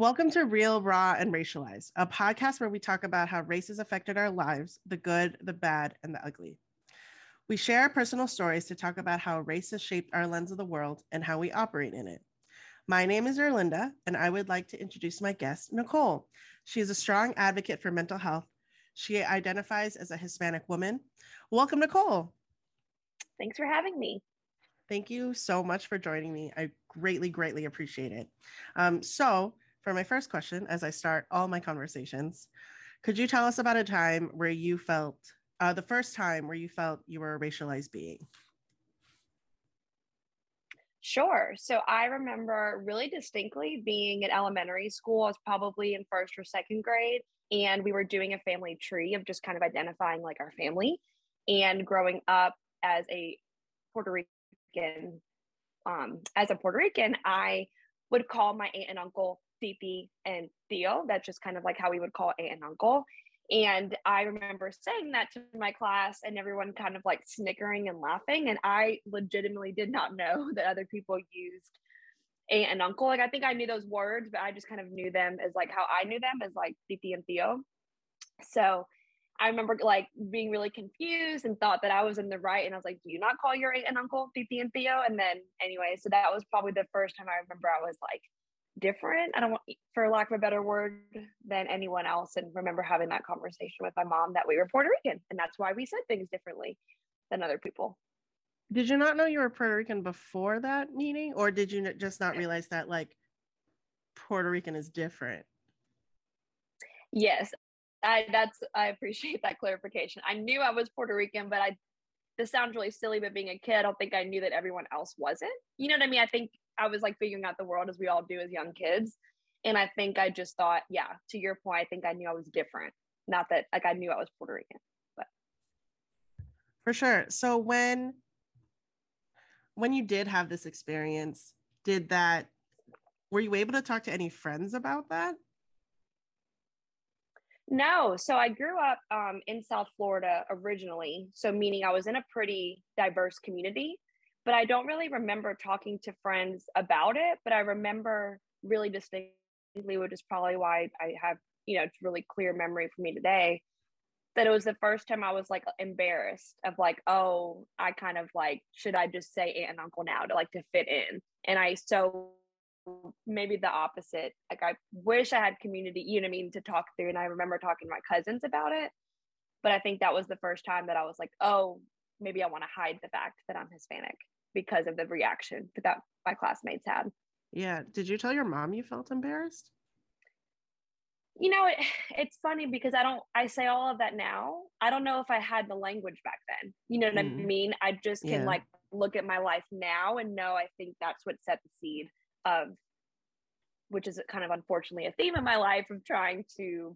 Welcome to Real, Raw, and Racialized, a podcast where we talk about how race has affected our lives the good, the bad, and the ugly. We share our personal stories to talk about how race has shaped our lens of the world and how we operate in it. My name is Erlinda, and I would like to introduce my guest, Nicole. She is a strong advocate for mental health. She identifies as a Hispanic woman. Welcome, Nicole. Thanks for having me. Thank you so much for joining me. I greatly, greatly appreciate it. Um, so, for my first question, as I start all my conversations, could you tell us about a time where you felt, uh, the first time where you felt you were a racialized being? Sure. So I remember really distinctly being in elementary school. I was probably in first or second grade, and we were doing a family tree of just kind of identifying like our family. And growing up as a Puerto Rican, um, as a Puerto Rican, I would call my aunt and uncle Titi and Tío. That's just kind of like how we would call aunt and uncle. And I remember saying that to my class and everyone kind of like snickering and laughing. And I legitimately did not know that other people used aunt and uncle. Like I think I knew those words, but I just kind of knew them as like how I knew them as like Titi and Tío. So I remember like being really confused and thought that I was in the right. And I was like, do you not call your aunt and uncle Titi and Tío? And then anyway, so that was probably the first time I remember I was like, different. I don't want, for lack of a better word, than anyone else. And remember having that conversation with my mom that we were Puerto Rican, and that's why we said things differently than other people. Did you not know you were Puerto Rican before that meeting, or did you just not realize that like Puerto Rican is different? Yes, I that's I appreciate that clarification. I knew I was Puerto Rican, but I this sounds really silly, but being a kid, I don't think I knew that everyone else wasn't. You know what I mean? I think I was like figuring out the world as we all do as young kids. And I think I just thought, yeah, to your point, I think I knew I was different. Not that like I knew I was Puerto Rican, but for sure. So when when you did have this experience, did that were you able to talk to any friends about that? No. So I grew up um, in South Florida originally. So, meaning I was in a pretty diverse community but I don't really remember talking to friends about it. But I remember really distinctly, which is probably why I have, you know, it's really clear memory for me today that it was the first time I was like embarrassed of like, oh, I kind of like, should I just say aunt and uncle now to like to fit in? And I so maybe the opposite. Like I wish I had community, you know what I mean, to talk through. And I remember talking to my cousins about it. But I think that was the first time that I was like, oh, maybe I want to hide the fact that I'm Hispanic because of the reaction that my classmates had. Yeah. Did you tell your mom you felt embarrassed? You know, it, it's funny because I don't, I say all of that now. I don't know if I had the language back then. You know what mm. I mean? I just can yeah. like look at my life now and know I think that's what set the seed of, which is kind of unfortunately a theme in my life of trying to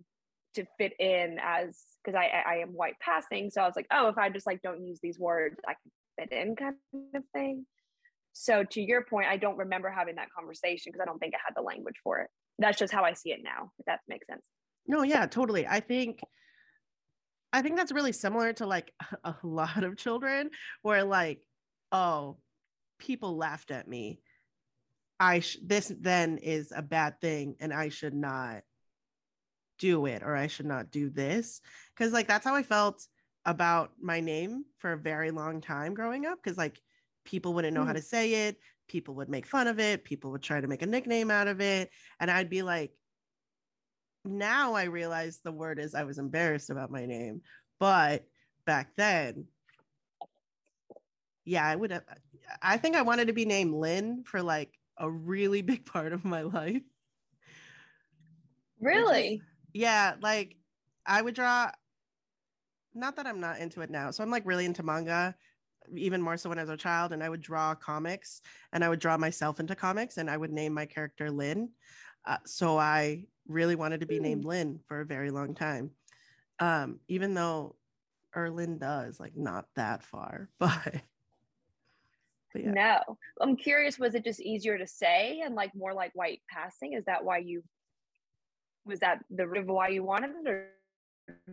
to fit in as because I, I am white passing so i was like oh if i just like don't use these words i can fit in kind of thing. So to your point, I don't remember having that conversation because I don't think I had the language for it. That's just how I see it now, if that makes sense. No, yeah, totally. I think I think that's really similar to like a lot of children where like, oh, people laughed at me. I sh- this then is a bad thing and I should not do it or I should not do this. Cuz like that's how I felt about my name for a very long time growing up because like people wouldn't know mm. how to say it people would make fun of it people would try to make a nickname out of it and i'd be like now i realize the word is i was embarrassed about my name but back then yeah i would have i think i wanted to be named lynn for like a really big part of my life. Really yeah like i would draw not that I'm not into it now. So I'm like really into manga, even more so when I was a child. And I would draw comics and I would draw myself into comics and I would name my character Lynn. Uh, so I really wanted to be named hmm. Lynn for a very long time. Um, even though Erlinda is like not that far, but. but yeah. No, I'm curious. Was it just easier to say and like more like white passing? Is that why you was that the root of why you wanted it, or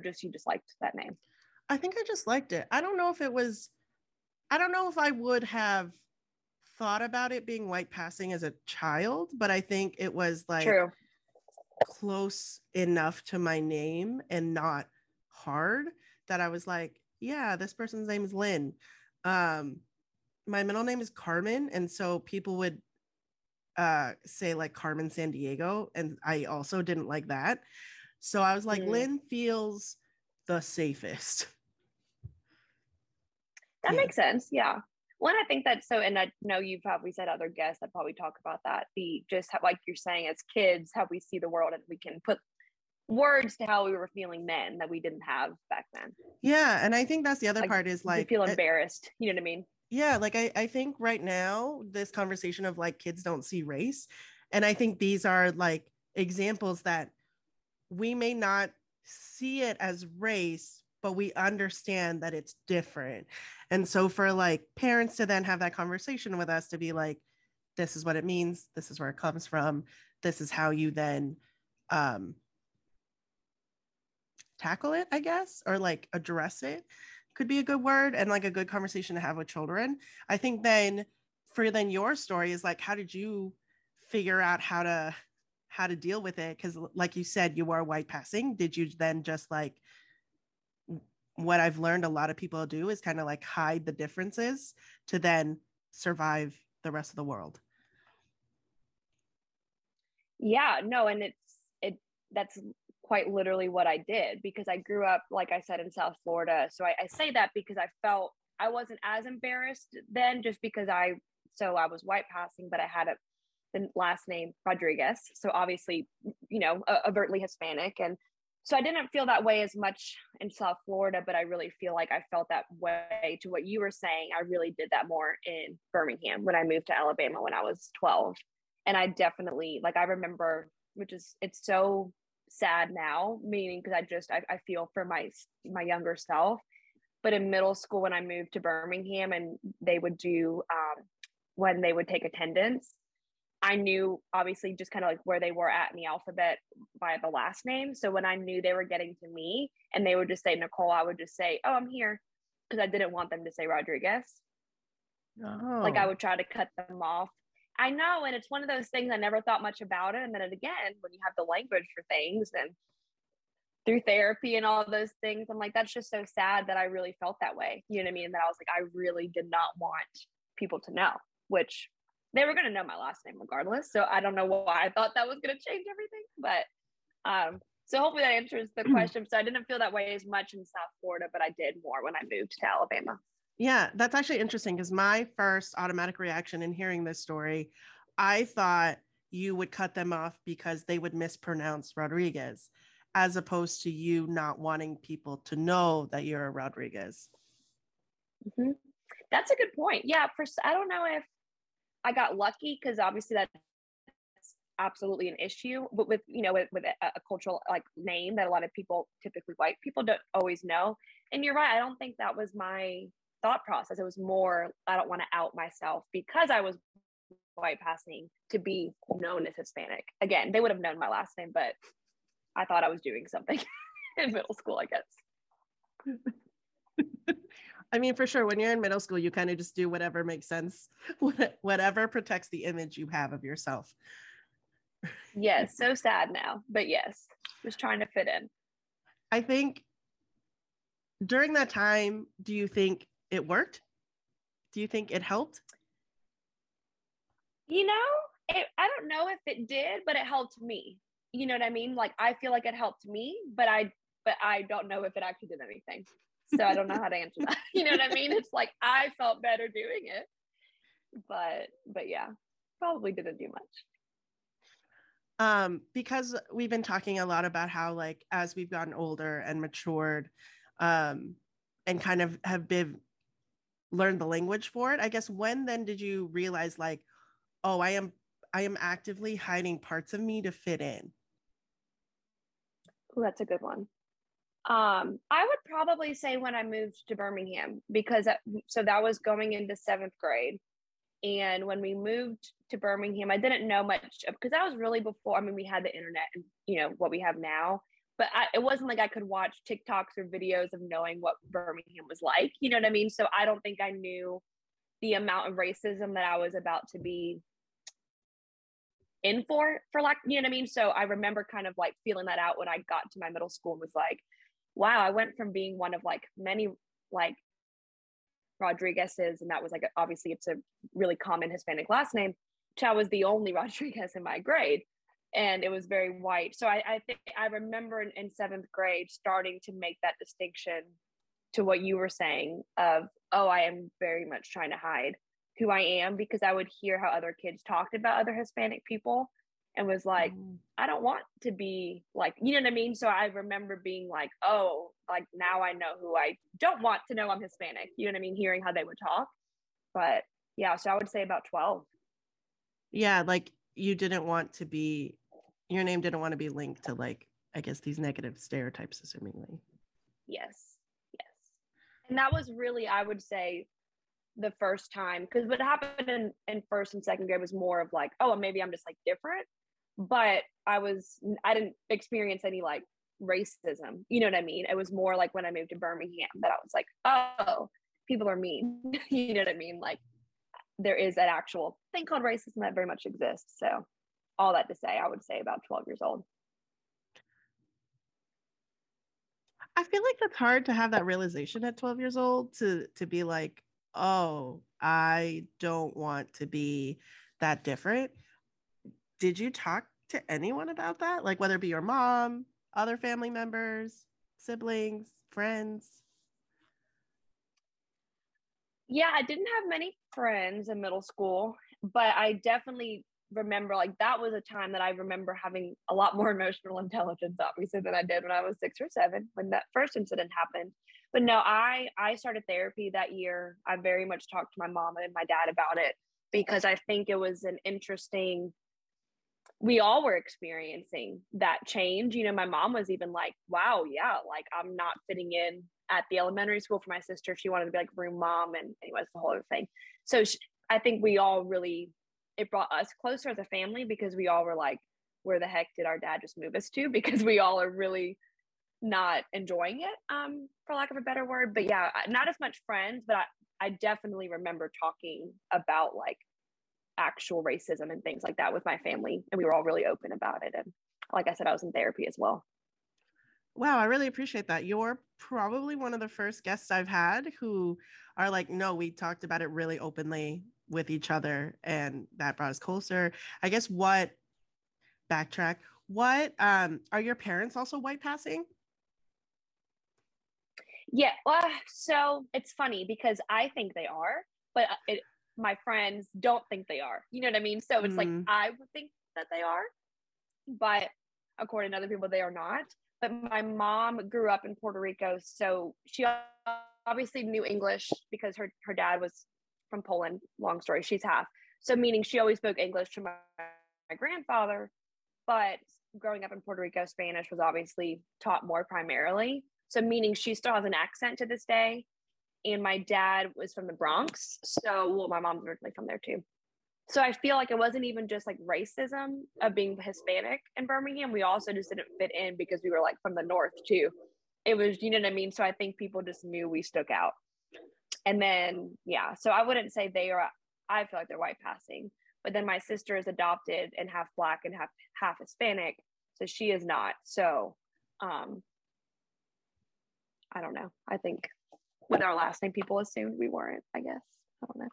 just you just liked that name? I think I just liked it. I don't know if it was, I don't know if I would have thought about it being white passing as a child, but I think it was like, True. close enough to my name and not hard that I was like, yeah, this person's name is Lynn. Um, my middle name is Carmen. And so people would uh, say like Carmen Sandiego, And I also didn't like that. So I was like, mm. Lynn feels the safest. That yeah. makes sense. Yeah. One, I think that so, and I know you've probably said other guests that probably talk about that. The just how, like you're saying, as kids, how we see the world, and we can put words to how we were feeling then that we didn't have back then. Yeah, and I think that's the other like, part is like feel embarrassed. It, you know what I mean? Yeah, like I I think right now this conversation of like kids don't see race, and I think these are like examples that we may not see it as race, but we understand that it's different. And so for like parents to then have that conversation with us to be like, this is what it means, this is where it comes from, this is how you then um tackle it, I guess, or like address it could be a good word and like a good conversation to have with children. I think then for then your story is like how did you figure out how to how to deal with it because like you said you were white passing did you then just like what I've learned a lot of people do is kind of like hide the differences to then survive the rest of the world. Yeah, no, and it's it that's quite literally what I did because I grew up, like I said, in South Florida. So I, I say that because I felt I wasn't as embarrassed then just because I so I was white passing, but I had a the last name Rodriguez. So obviously, you know, overtly Hispanic. And so I didn't feel that way as much in South Florida, but I really feel like I felt that way to what you were saying. I really did that more in Birmingham when I moved to Alabama when I was 12. And I definitely, like, I remember, which is, it's so sad now, meaning because I just, I, I feel for my, my younger self. But in middle school, when I moved to Birmingham and they would do, um, when they would take attendance, I knew obviously just kind of like where they were at in the alphabet by the last name. So when I knew they were getting to me and they would just say Nicole, I would just say, Oh, I'm here. Because I didn't want them to say Rodriguez. Oh. Like I oh. would try to cut them off. I know. And it's one of those things I never thought much about it. And then again, when you have the language for things and through therapy and all those things, I'm like, that's just so sad that I really felt that way. You know what I mean? And that I was like, I really did not want people to know, which they were going to know my last name regardless. So I don't know why I thought that was going to change everything, but um, so hopefully that answers the question. So I didn't feel that way as much in South Florida, but I did more when I moved to Alabama. Yeah, that's actually interesting because my first automatic reaction in hearing this story, I thought you would cut them off because they would mispronounce Rodriguez, as opposed to you not wanting people to know that you're a Rodriguez. Mm-hmm. That's a good point. Yeah, for I don't know if I got lucky because obviously that's absolutely an issue but with you know with, with a, a, cultural like name that a lot of people typically white people don't always know and you're right i don't think that was my thought process it was more i don't want to out myself because i was white passing to be known as hispanic again they would have known my last name but i thought i was doing something in middle school i guess I mean, for sure, when you're in middle school, you kind of just do whatever makes sense, whatever protects the image you have of yourself. yes, so sad now, but yes, just trying to fit in. I think during that time, do you think it worked? Do you think it helped? You know, it, I don't know if it did, but it helped me. You know what I mean? Like I feel like it helped me, but I but I don't know if it actually did anything. So I don't know how to answer that. You know what I mean? It's like I felt better doing it. But but yeah, probably didn't do much. Um, because we've been talking a lot about how like as we've gotten older and matured, um, and kind of have been learned the language for it. I guess when then did you realize like, oh, I am I am actively hiding parts of me to fit in? Oh, that's a good one. Um, I would probably say when I moved to Birmingham because that, so that was going into seventh grade. And when we moved to Birmingham, I didn't know much because that was really before. I mean, we had the internet and you know what we have now, but I, it wasn't like I could watch TikToks or videos of knowing what Birmingham was like. You know what I mean? So I don't think I knew the amount of racism that I was about to be in for for like you know what I mean. So I remember kind of like feeling that out when I got to my middle school and was like, wow, I went from being one of like many like Rodriguez's, and that was like obviously it's a really common Hispanic last name. I was the only Rodriguez in my grade, and it was very white. So I, I think I remember in, in seventh grade starting to make that distinction to what you were saying of oh, I am very much trying to hide who I am because I would hear how other kids talked about other Hispanic people and was like, mm. I don't want to be like, you know what I mean? So I remember being like, oh, like now I know who I don't want to know I'm Hispanic. You know what I mean? Hearing how they would talk. But yeah, so I would say about 12. Yeah, like you didn't want to be, your name didn't want to be linked to like, I guess these negative stereotypes, assumingly. Yes. Yes. And that was really, I would say, the first time because what happened in, in first and second grade was more of like oh maybe i'm just like different but i was i didn't experience any like racism you know what i mean it was more like when i moved to birmingham that i was like oh people are mean you know what i mean like there is an actual thing called racism that very much exists so all that to say i would say about 12 years old I feel like that's hard to have that realization at 12 years old to to be like, oh, I don't want to be that different. Did you talk to anyone about that? Like whether it be your mom, other family members, siblings, friends? Yeah, I didn't have many friends in middle school, but I definitely remember like that was a time that I remember having a lot more emotional intelligence, obviously, than I did when I was six or seven when that first incident happened. But no i i started therapy that year. I very much talked to my mom and my dad about it because i think it was an interesting we all were experiencing that change. You know my mom was even like wow yeah like i'm not fitting in at the elementary school for my sister. She wanted to be like room mom and anyways the whole other thing. So she, i think we all really it brought us closer as a family because we all were like where the heck did our dad just move us to because we all are really not enjoying it, um, for lack of a better word. But yeah, not as much friends, but I, I definitely remember talking about like actual racism and things like that with my family. And we were all really open about it. And like I said, I was in therapy as well. Wow, I really appreciate that. You're probably one of the first guests I've had who are like, no, we talked about it really openly with each other, and that brought us closer. I guess what backtrack, what um are your parents also white passing? Yeah. Well, so it's funny because I think they are, but uh, it, my friends don't think they are. You know what I mean? So it's mm. like I would think that they are, but according to other people, they are not. But my mom grew up in Puerto Rico, so she obviously knew English because her her dad was from Poland. Long story, she's half. So meaning she always spoke English to my, my grandfather, but growing up in Puerto Rico, Spanish was obviously taught more primarily. So, meaning she still has an accent to this day. And my dad was from the Bronx. So, well, my mom's originally from there too. So, I feel like it wasn't even just like racism of being Hispanic in Birmingham. We also just didn't fit in because we were like from the North too. It was, you know what I mean? So, I think people just knew we stuck out. And then, yeah, so I wouldn't say they are, I feel like they're white passing. But then my sister is adopted and half black and half half Hispanic. So she is not. So um I don't know. I think with our last name, people assumed we weren't, I guess. I don't know.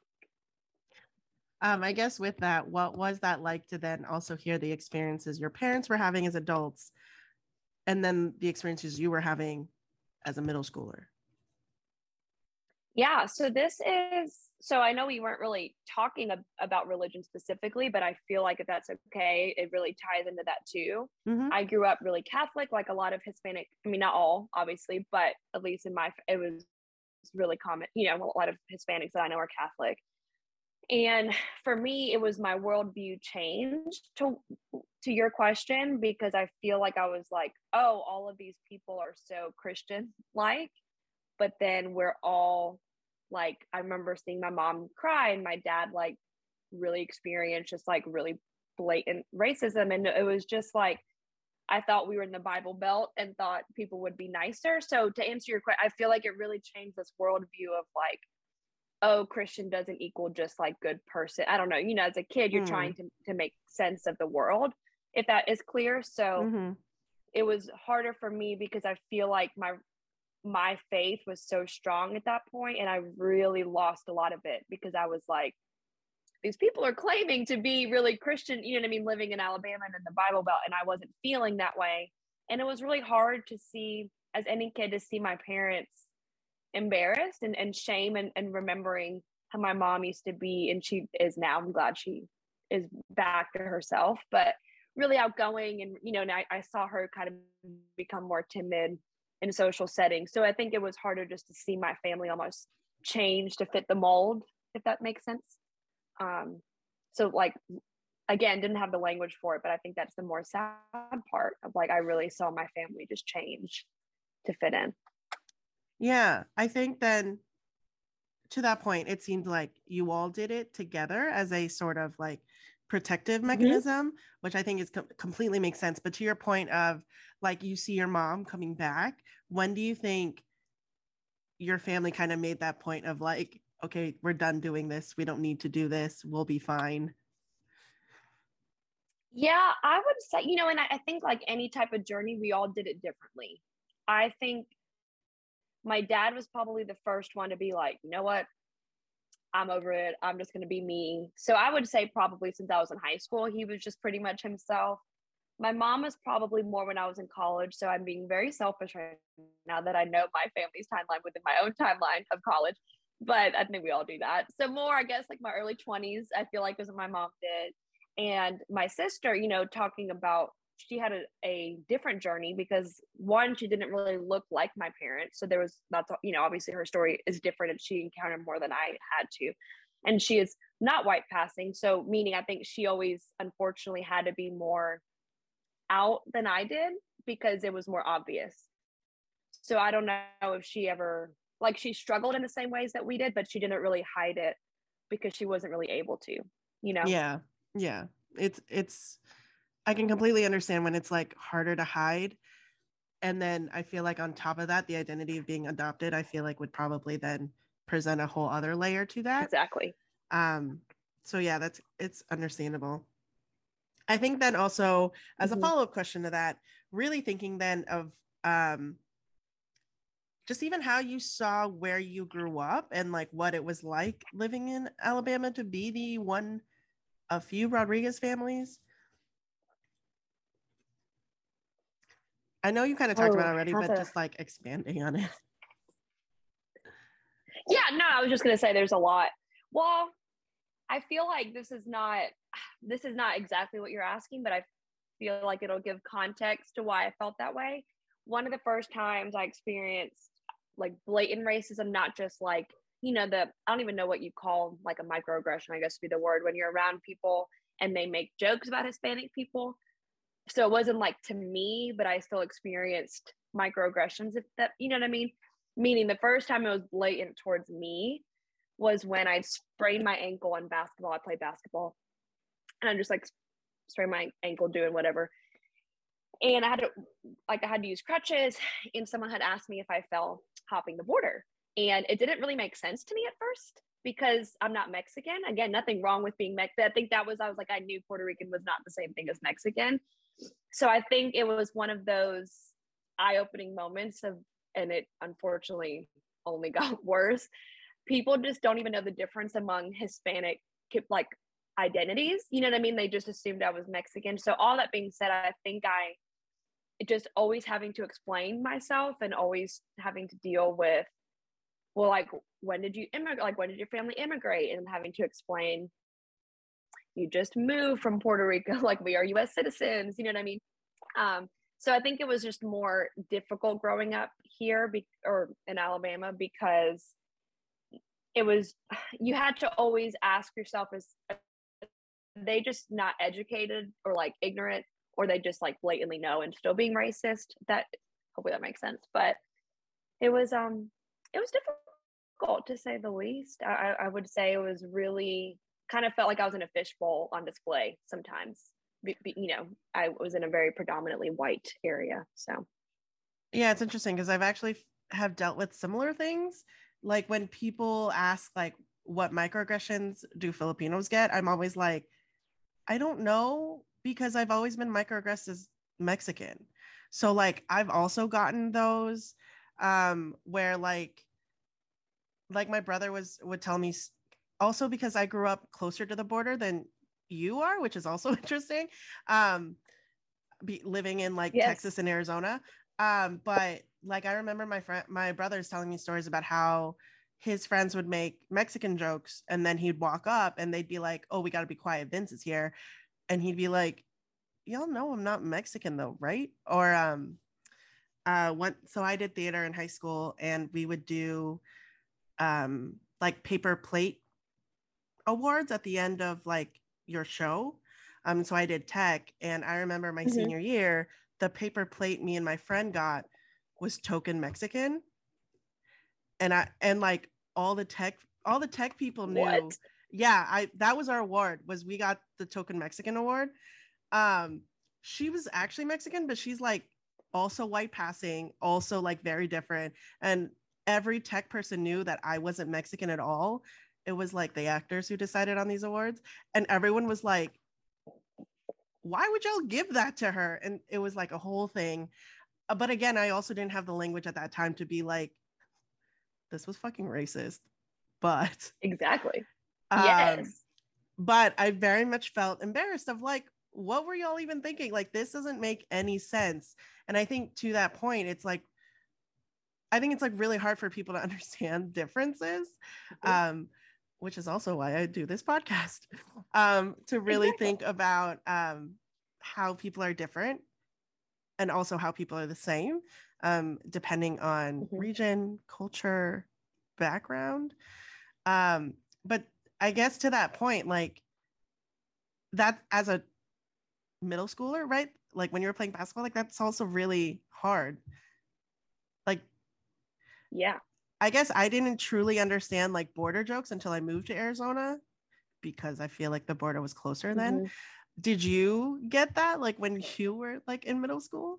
Um, I guess with that, what was that like to then also hear the experiences your parents were having as adults and then the experiences you were having as a middle schooler? Yeah, so this is so I know we weren't really talking ab- about religion specifically, but I feel like if that's okay, it really ties into that too. Mm-hmm. I grew up really Catholic, like a lot of Hispanic. I mean, not all, obviously, but at least in my, it was really common. You know, a lot of Hispanics that I know are Catholic, and for me, it was my worldview changed to to your question because I feel like I was like, oh, all of these people are so Christian like, but then we're all like I remember seeing my mom cry and my dad like really experienced just like really blatant racism and it was just like I thought we were in the Bible Belt and thought people would be nicer. So to answer your question, I feel like it really changed this worldview of like oh christian doesn't equal just like good person i don't know you know as a kid you're mm. trying to, to make sense of the world if that is clear so mm-hmm. it was harder for me because i feel like my my faith was so strong at that point and i really lost a lot of it because i was like these people are claiming to be really christian you know what i mean living in alabama and in the bible belt and i wasn't feeling that way. And it was really hard to see as any kid to see my parents embarrassed and, and shame and, and remembering how my mom used to be and she is now. I'm glad she is back to herself but really outgoing and you know and I, I saw her kind of become more timid in social settings. So i think it was harder just to see my family almost change to fit the mold if that makes sense. Um so like again didn't have the language for it but i think that's the more sad part of like i really saw my family just change to fit in. Yeah i think then to that point it seemed like you all did it together as a sort of like protective mm-hmm. mechanism mm-hmm. which i think is com- completely makes sense but to your point of like you see your mom coming back when do you think your family kind of made that point of like okay we're done doing this we don't need to do this we'll be fine yeah i would say you know and I, I think like any type of journey we all did it differently i think my dad was probably the first one to be like you know what I'm over it. I'm just going to be me. So I would say probably since I was in high school, he was just pretty much himself. My mom was probably more when I was in college. So I'm being very selfish right now that I know my family's timeline within my own timeline of college. But I think we all do that. So more, I guess, like my early 20s, I feel like was what my mom did. And my sister, you know, talking about she had a, a different journey because one she didn't really look like my parents so there was that's you know obviously her story is different and she encountered more than i had to. And she is not white passing so meaning i think she always unfortunately had to be more out than i did because it was more obvious. So i don't know if she ever like she struggled in the same ways that we did but she didn't really hide it because she wasn't really able to you know? Yeah yeah. It's it's I can completely understand when it's like harder to hide. And then I feel like on top of that, the identity of being adopted, I feel like would probably then present a whole other layer to that. Exactly. Um, so yeah, that's it's understandable. I think then also as mm-hmm. a follow-up question to that, really thinking then of um just even how you saw where you grew up and like what it was like living in Alabama to be the one a few Rodriguez families I know you kind of talked oh, about already, but just like expanding on it. Yeah, no, I was just gonna say there's a lot. Well, I feel like this is not this is not exactly what you're asking, but I feel like it'll give context to why I felt that way. One of the first times I experienced like blatant racism, not just like, you know, the I don't even know what you call like a microaggression, I guess would be the word when you're around people and they make jokes about Hispanic people so it wasn't like to me but i still experienced microaggressions if that you know what i mean? Meaning the first time it was blatant towards me was when i sprained my ankle in basketball. I played basketball. And i just like sprained my ankle doing whatever. And i had to like i had to use crutches and someone had asked me if i fell hopping the border and it didn't really make sense to me at first because I'm not Mexican. Again, nothing wrong with being Mexican. I think that was, I was like, I knew Puerto Rican was not the same thing as Mexican so I think it was one of those eye-opening moments of and it unfortunately only got worse. People just don't even know the difference among Hispanic like identities. You know what I mean? They just assumed I was Mexican. So all that being said, I think I just always having to explain myself and always having to deal with well like when did you immigrate like when did your family immigrate and having to explain you just moved from Puerto Rico, like we are US citizens, you know what I mean? Um, so I think it was just more difficult growing up here be- or in Alabama because it was, you had to always ask yourself, is they just not educated or like ignorant or they just like blatantly know and still being racist? That hopefully that makes sense. But it was, um, it was difficult to say the least. I, I would say it was really kind of felt like I was in a fishbowl on display sometimes. You know, I was in a very predominantly white area. So, yeah, it's interesting because I've actually have dealt with similar things. Like when people ask, like, what microaggressions do Filipinos get, I'm always like, I don't know because I've always been microaggressed as Mexican. So like I've also gotten those um where like like my brother was would tell me also because I grew up closer to the border than you are, which is also interesting. Um be living in like yes. Texas and Arizona. Um, but like I remember my friend my brother's telling me stories about how his friends would make Mexican jokes and then he'd walk up and they'd be like, Oh, we gotta be quiet, Vince is here. And he'd be like, Y'all know I'm not Mexican though, right? Or um uh one so I did theater in high school and we would do um like paper plate awards at the end of like your show. Um so I did tech and I remember my mm-hmm. senior year, the paper plate me and my friend got was token Mexican. And I and like all the tech all the tech people knew. What? Yeah, I that was our award was we got the token Mexican award. Um she was actually Mexican, but she's like also white passing, also like very different. And every tech person knew that I wasn't Mexican at all. It was like the actors who decided on these awards. And everyone was like, why would y'all give that to her? And it was like a whole thing. Uh, but again, I also didn't have the language at that time to be like, this was fucking racist. But exactly. Um, yes. But I very much felt embarrassed of like, what were y'all even thinking? Like, this doesn't make any sense. And I think to that point, it's like, I think it's like really hard for people to understand differences. Mm-hmm. Um, which is also why I do this podcast, um, to really exactly. think about um, how people are different and also how people are the same, um, depending on mm-hmm. region, culture, background. Um, but I guess to that point, like that as a middle schooler, right? Like when you were playing basketball, like that's also really hard. Like, yeah, I guess I didn't truly understand like border jokes until I moved to Arizona because I feel like the border was closer mm-hmm. then. Did you get that like when you were like in middle school?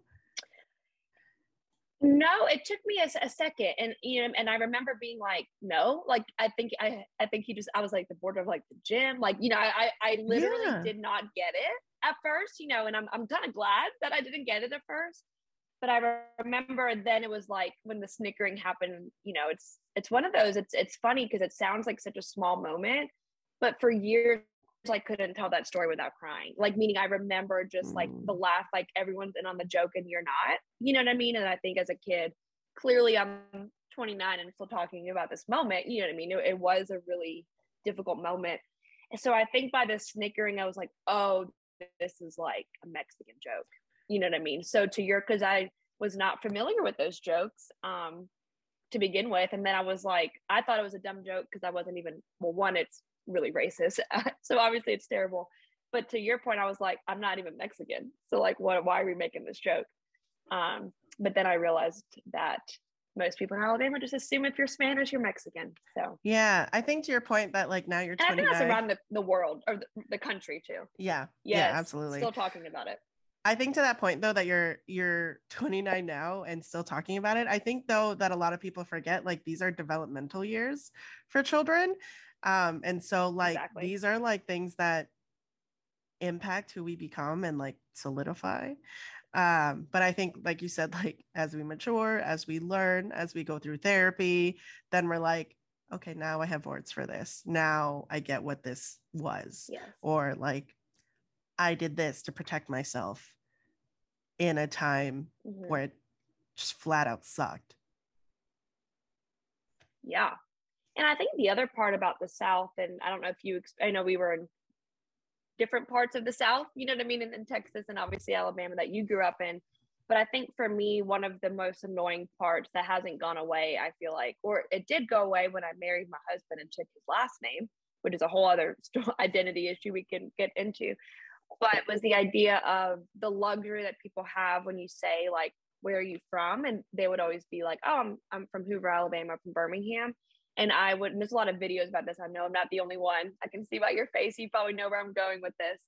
No, it took me a, a, second, and you know, and I remember being like, no, like I think I, I think he just, I was like the border of like the gym, like you know, I, I literally yeah. did not get it at first, you know, and I'm, I'm kind of glad that I didn't get it at first but I remember then it was like when the snickering happened, you know, it's it's one of those. It's it's funny because it sounds like such a small moment, but for years I couldn't tell that story without crying. Like meaning I remember just like the mm. laugh, like everyone's in on the joke and you're not. You know what I mean? And I think as a kid, clearly I'm 29 and still talking about this moment. You know what I mean? It, it was a really difficult moment. And so I think by the snickering, I was like, oh, this is like a Mexican joke you know what I mean? So to your, cause I was not familiar with those jokes um, to begin with. And then I was like, I thought it was a dumb joke because I wasn't even, well, one, it's really racist. so obviously it's terrible. But to your point, I was like, I'm not even Mexican. So like, what, why are we making this joke? Um, but then I realized that most people in Alabama just assume if you're Spanish, you're Mexican. So yeah, I think to your point that like now you're 29. And I think that's around the, the world or the, the country too. Yeah. Yes, yeah, absolutely. Still talking about it. I think to that point though that you're you're 29 now and still talking about it. I think though that a lot of people forget like these are developmental years for children. Um and so like exactly. these are like things that impact who we become and like solidify. Um but I think like you said like as we mature, as we learn, as we go through therapy, then we're like okay, now I have words for this. Now I get what this was. Yes. Or like I did this to protect myself in a time mm-hmm. where it just flat out sucked. Yeah. And I think the other part about the South, and I don't know if you, I know we were in different parts of the South, you know what I mean, in, in Texas and obviously Alabama that you grew up in. But I think for me, one of the most annoying parts that hasn't gone away, I feel like, or it did go away when I married my husband and took his last name, which is a whole other identity issue we can get into but was the idea of the luxury that people have when you say like where are you from? And they would always be like oh i'm, I'm from hoover alabama from birmingham. And i would and there's a lot of videos about this i know i'm not the only one. I can see by your face you probably know where i'm going with this.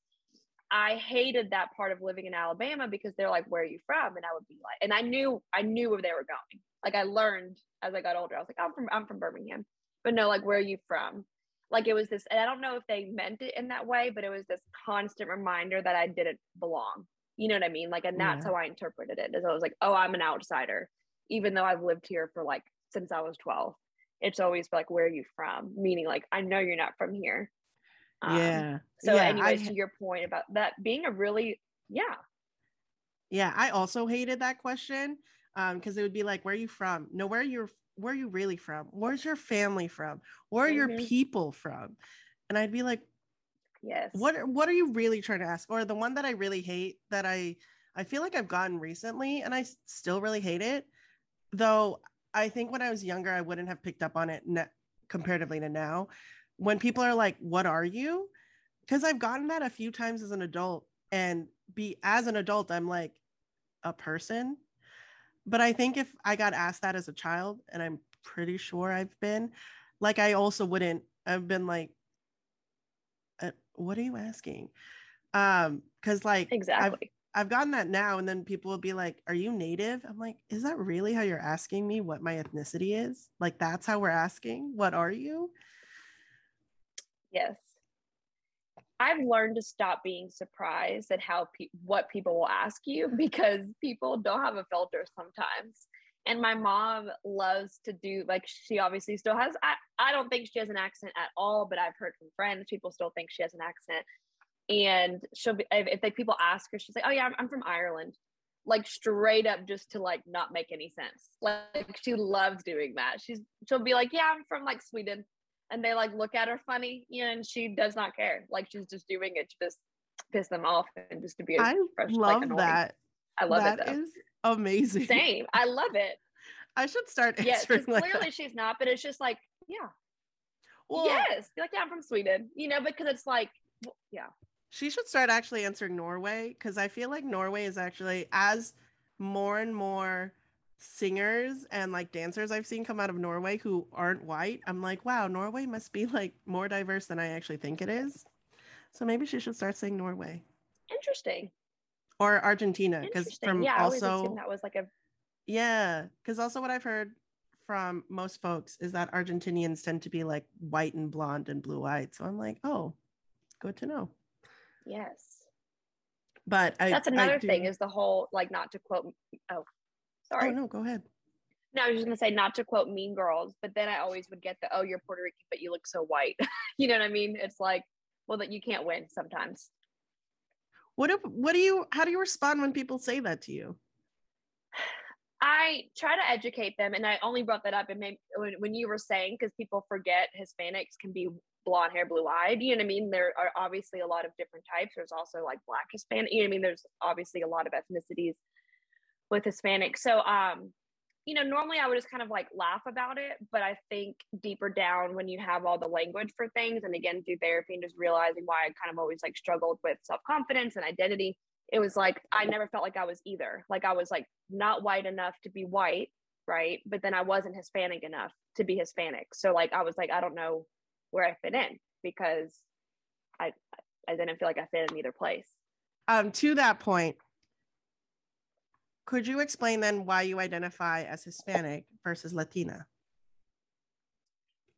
I hated that part of living in alabama because they're like where are you from? And i would be like and i knew i knew where they were going. Like i learned as i got older. I was like i'm from i'm from birmingham. But no like where are you from Like it was this, and I don't know if they meant it in that way, but it was this constant reminder that I didn't belong. You know what I mean? Like, and that's yeah. how I interpreted it. Is I was like, oh, I'm an outsider, even though I've lived here for like since I was 12. It's always like, where are you from? Meaning, like, I know you're not from here. Um, yeah. So, yeah, anyways, I, to your point about that being a really, yeah. Yeah, I also hated that question um because it would be like, where are you from? No, where are you? Where are you really from? Where's your family from? Where are mm-hmm. your people from? And I'd be like, yes. What What are you really trying to ask? Or the one that I really hate that I I feel like I've gotten recently, and I still really hate it, though. I think when I was younger, I wouldn't have picked up on it ne- comparatively to now when people are like, What are you? Because I've gotten that a few times as an adult, and be as an adult, I'm like a person. But I think if I got asked that as a child, and I'm pretty sure I've been, like, I also wouldn't I've been like, uh, What are you asking? Um, because like exactly. I've, I've gotten that now, and then people will be like, Are you native? I'm like, Is that really how you're asking me what my ethnicity is? Like, that's how we're asking, What are you? Yes. I've learned to stop being surprised at how pe- what people will ask you because people don't have a filter sometimes. And my mom loves to do like she obviously still has I, I don't think she has an accent at all, but I've heard from friends people still think she has an accent. And she'll be if, if people ask her, she's like, "Oh yeah, I'm, I'm from Ireland." Like straight up just to like not make any sense. Like she loves doing that. She's she'll be like, "Yeah, I'm from like Sweden." And they like look at her funny, you know, and she does not care. Like she's just doing it to just piss them off and just to be. I fresh, love like, that. I love that it. That is amazing. Same. I love it. I should start answering. Yes, like clearly that. she's not, but it's just like, yeah. Well, yes, like, yeah, I'm from Sweden, you know, because it's like, yeah. She should start actually answering Norway because I feel like Norway is actually as more and more singers and like dancers I've seen come out of Norway who aren't white, I'm like, wow, Norway must be like more diverse than I actually think it is. So maybe she should start saying Norway. Interesting. Or Argentina, because from yeah, also that was like a yeah, because also what I've heard from most folks is that Argentinians tend to be like white and blonde and blue eyed. So I'm like, oh, good to know. Yes. But I, that's another I thing is the whole like not to quote oh Oh, Sorry. Oh, no, go ahead. No, I was just gonna say not to quote Mean Girls, but then I always would get the oh you're Puerto Rican but you look so white. you know what I mean? It's like well that you can't win sometimes. What if, what do you how do you respond when people say that to you? I try to educate them, and I only brought that up and maybe when, when you were saying because people forget Hispanics can be blonde hair, blue eyed. You know what I mean? There are obviously a lot of different types. There's also like black Hispanic. You know what I mean? There's obviously a lot of ethnicities with Hispanic. So, um, you know, normally I would just kind of like laugh about it, but I think deeper down when you have all the language for things, and again through therapy and just realizing why I kind of always like struggled with self confidence and identity, it was like I never felt like I was either. Like I was like not white enough to be white, right? But then I wasn't Hispanic enough to be Hispanic. So like I was like I don't know where I fit in because I I didn't feel like I fit in either place. Um, to that point, could you explain then why you identify as Hispanic versus Latina?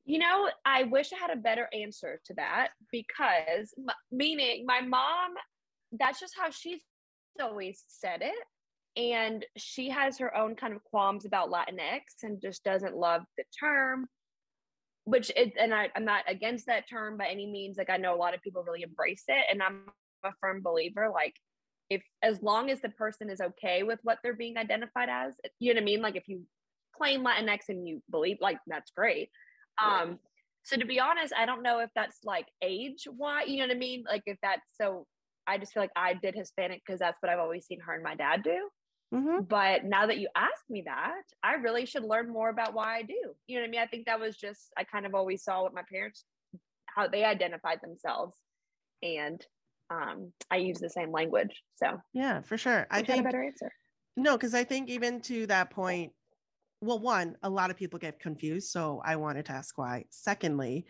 You know, I wish I had a better answer to that because, meaning, my mom, that's just how she's always said it. And she has her own kind of qualms about Latinx and just doesn't love the term, which, it, and I, I'm not against that term by any means. Like, I know a lot of people really embrace it. And I'm a firm believer, like, if as long as the person is okay with what they're being identified as you know what i mean? Like if you claim latinx and you believe like that's great. Um so to be honest i don't know if that's like age why you know what i mean? Like if that's so i just feel like i did hispanic because that's what i've always seen her and my dad do. Mm-hmm. but now that you ask me that i really should learn more about why i do. You know what i mean? I think that was just i kind of always saw what my parents how they identified themselves. And um, I use the same language. So yeah, for sure. I think a better answer. No, because I think even to that point, well, one, a lot of people get confused. So I wanted to ask why. Secondly,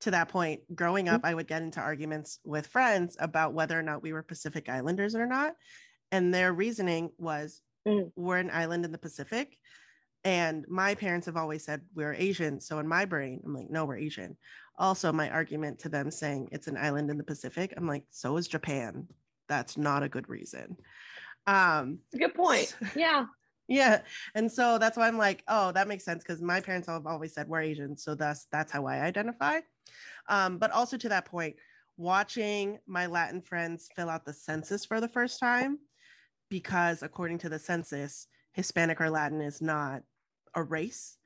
to that point, growing up, mm-hmm. I would get into arguments with friends about whether or not we were Pacific Islanders or not. And their reasoning was mm. we're an island in the Pacific. And my parents have always said we're Asian. So in my brain, I'm like, no, we're Asian. Also my argument to them saying it's an island in the Pacific. I'm like, so is Japan. That's not a good reason. Um, good point. Yeah. yeah. And so that's why I'm like, oh, that makes sense because my parents have always said we're Asian. So that's that's how I identify. Um, but also to that point, watching my Latin friends fill out the census for the first time, because according to the census, Hispanic or Latin is not a race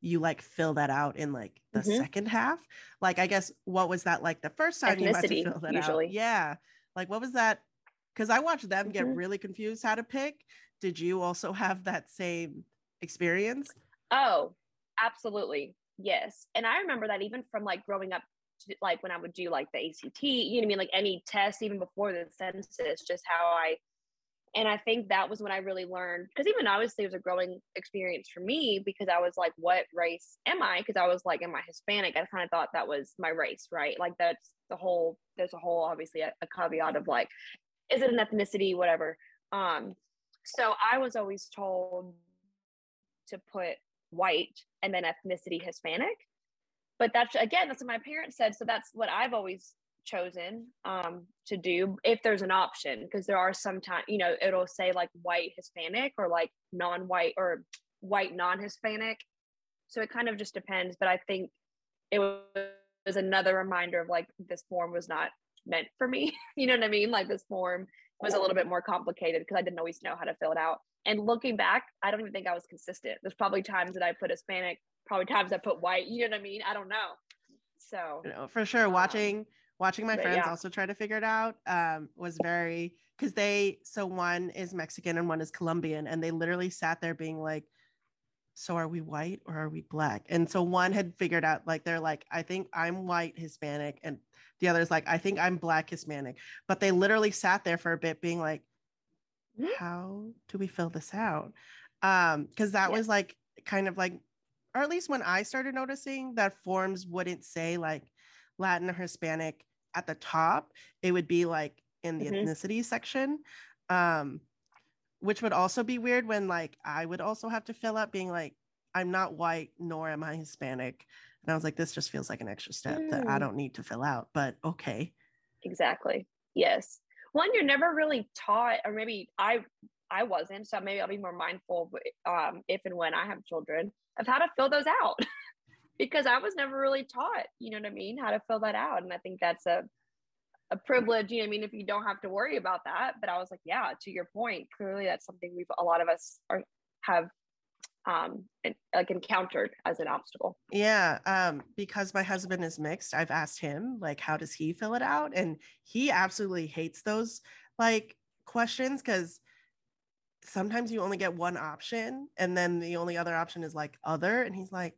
you like fill that out in like the mm-hmm. second half. Like, I guess what was that like the first time Ethnicity, you had to fill that usually. out? Yeah. Like, what was that? Because I watched them mm-hmm. get really confused how to pick. Did you also have that same experience? Oh, absolutely. Yes. And I remember that even from like growing up, like when I would do like the ACT, you know what I mean? Like any test, even before the census, just how I and I think that was when I really learned because even obviously it was a growing experience for me because I was like, what race am I? Because I was like, am I Hispanic? I kind of thought that was my race, right? Like that's the whole, there's a whole obviously a, a caveat of like, is it an ethnicity, whatever. Um, so I was always told to put white and then ethnicity Hispanic. But that's again, that's what my parents said. So that's what I've always chosen um, to do if there's an option because there are sometimes you know it'll say like white hispanic or like non-white or white non-hispanic. So it kind of just depends but i think it was another reminder of like this form was not meant for me. You know what i mean? Like this form was a little bit more complicated because i didn't always know how to fill it out. And looking back i don't even think i was consistent. There's probably times that i put hispanic probably times i put white you know what i mean? I don't know. So you know, for sure um, watching watching my but friends yeah. also try to figure it out um, was very because they so one is Mexican and one is Colombian, and they literally sat there being like, "So are we white or are we black?" And so one had figured out like they're like, "I think I'm white Hispanic," and the other is like, "I think I'm black Hispanic." But they literally sat there for a bit, being like, mm-hmm. "How do we fill this out?" Um, because that yeah. was like kind of like, or at least when I started noticing that forms wouldn't say like Latin or Hispanic at the top, it would be like in the mm-hmm. ethnicity section. Um, which would also be weird when like I would also have to fill out being like, I'm not white nor am I Hispanic. And I was like, this just feels like an extra step mm. that I mm. don't need to fill out, but okay. Exactly. Yes. One, you're never really taught, or maybe I I wasn't, so maybe I'll be more mindful um, if and when I have children of how to fill those out. because I was never really taught, you know what I mean, how to fill that out. And I think that's a a privilege, you know I mean, if you don't have to worry about that. But I was like, yeah, to your point, clearly that's something we've a lot of us are have um like encountered as an obstacle yeah um because my husband is mixed i've asked him like how does he fill it out and he absolutely hates those like questions because sometimes you only get one option and then the only other option is like other and he's like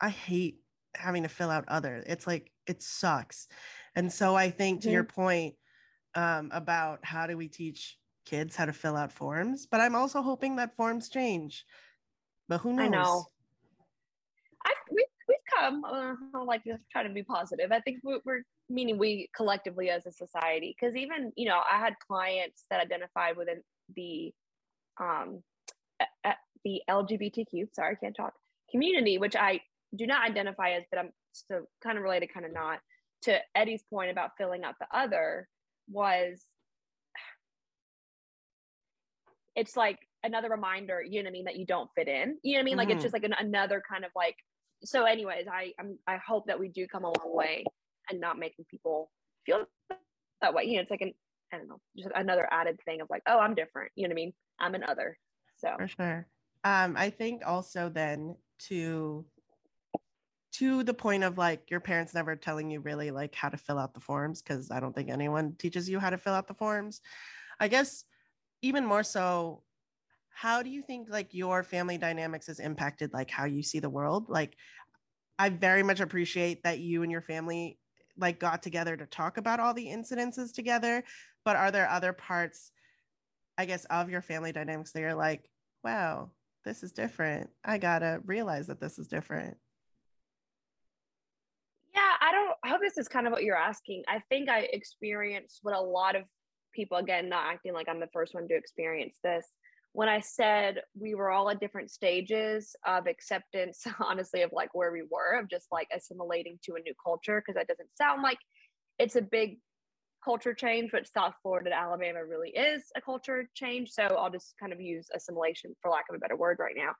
I hate having to fill out other. It's like it sucks. And so I think to mm-hmm. your point um, about how do we teach kids how to fill out forms, but I'm also hoping that forms change. But who knows? I know. I we we've come. Uh, like trying to be positive. I think we're, we're meaning we collectively as a society because even you know I had clients that identified within the um the LGBTQ sorry I can't talk community, which I do not identify as, but I'm so kind of related, kind of not. To Eddie's point about filling out the other was it's like another reminder, you know what I mean, that you don't fit in. You know what I mean? Like mm-hmm. it's just like an, another kind of like so anyways, I I'm, I hope that we do come a long way and not making people feel that way. You know, it's like an I don't know, just another added thing of like, oh, I'm different. You know what I mean? I'm an other. So for sure. Um, I think also then to to the point of like your parents never telling you really like how to fill out the forms because I don't think anyone teaches you how to fill out the forms. I guess even more so, how do you think like your family dynamics has impacted like how you see the world? Like, I very much appreciate that you and your family like got together to talk about all the incidences together. But are there other parts, I guess, of your family dynamics that you're like, wow, this is different. I gotta realize that this is different. Yeah, I hope this is kind of what you're asking. I think I experienced what a lot of people again not acting like I'm the first one to experience this when I said we were all at different stages of acceptance, honestly, of like where we were, of just like assimilating to a new culture, because that doesn't sound like it's a big culture change, but South Florida to Alabama really is a culture change. So I'll just kind of use assimilation for lack of a better word right now.